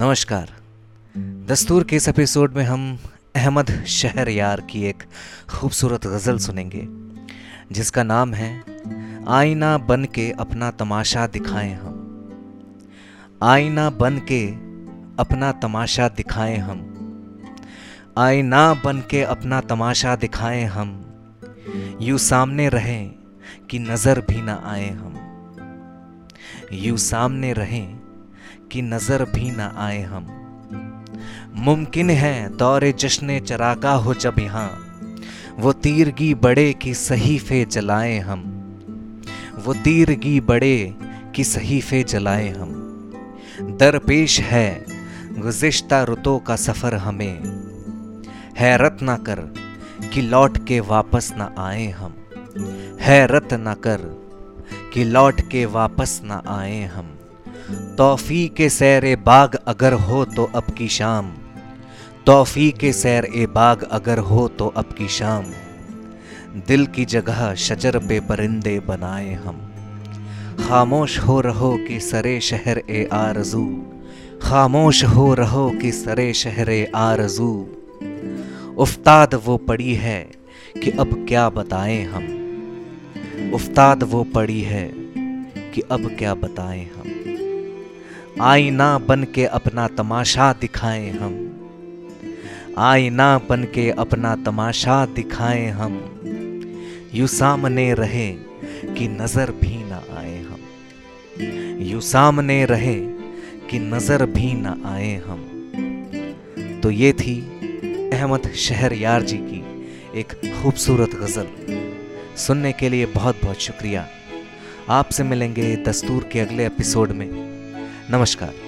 नमस्कार। दस्तूर के इस एपिसोड में हम अहमद शहर यार की एक खूबसूरत गज़ल सुनेंगे, जिसका नाम है, आईना बन के अपना तमाशा दिखाएँ हम। आईना बन के अपना तमाशा दिखाएँ हम। आईना बन के अपना तमाशा दिखाएँ हम। यूँ सामने रहें कि नज़र भी ना आए हम। यूँ सामने रहें कि नज़र भी ना आए हम। मुमकिन है दौरे जश्न चरागा हो जब यहाँ। वो तीरगी बड़े की सहीफे जलाएँ हम। वो तीरगी बड़े की सहीफे जलाएँ हम। दरपेश है गुज्श्ता रुतों का सफ़र हमें। हैरत ना कर कि लौट के वापस ना आए हम। हैरत ना कर कि लौट के वापस ना आए हम। तोफ़ी के सैर ए बाग अगर हो तो अब की शाम। तोफ़ी के सैर ए बाग अगर हो तो अब की शाम। दिल की जगह शजर पे परिंदे बनाए हम। खामोश हो रहो कि सरे शहर ए आरज़ू। खामोश हो रहो कि सरे शहर ए आरज़ू। उफ्ताद वो पड़ी है कि अब क्या बताएँ हम। उफ्ताद वो पड़ी है कि अब क्या बताएँ हम। आईना बन के अपना तमाशा दिखाएँ हम। आईना बन के अपना तमाशा दिखाएँ हम। यू सामने रहे कि नज़र भी ना आए हम। यू सामने रहे कि नज़र भी ना आए हम। तो ये थी अहमद शहर यार जी की एक खूबसूरत गज़ल। सुनने के लिए बहुत बहुत शुक्रिया। आपसे मिलेंगे दस्तूर के अगले एपिसोड में। नमस्कार।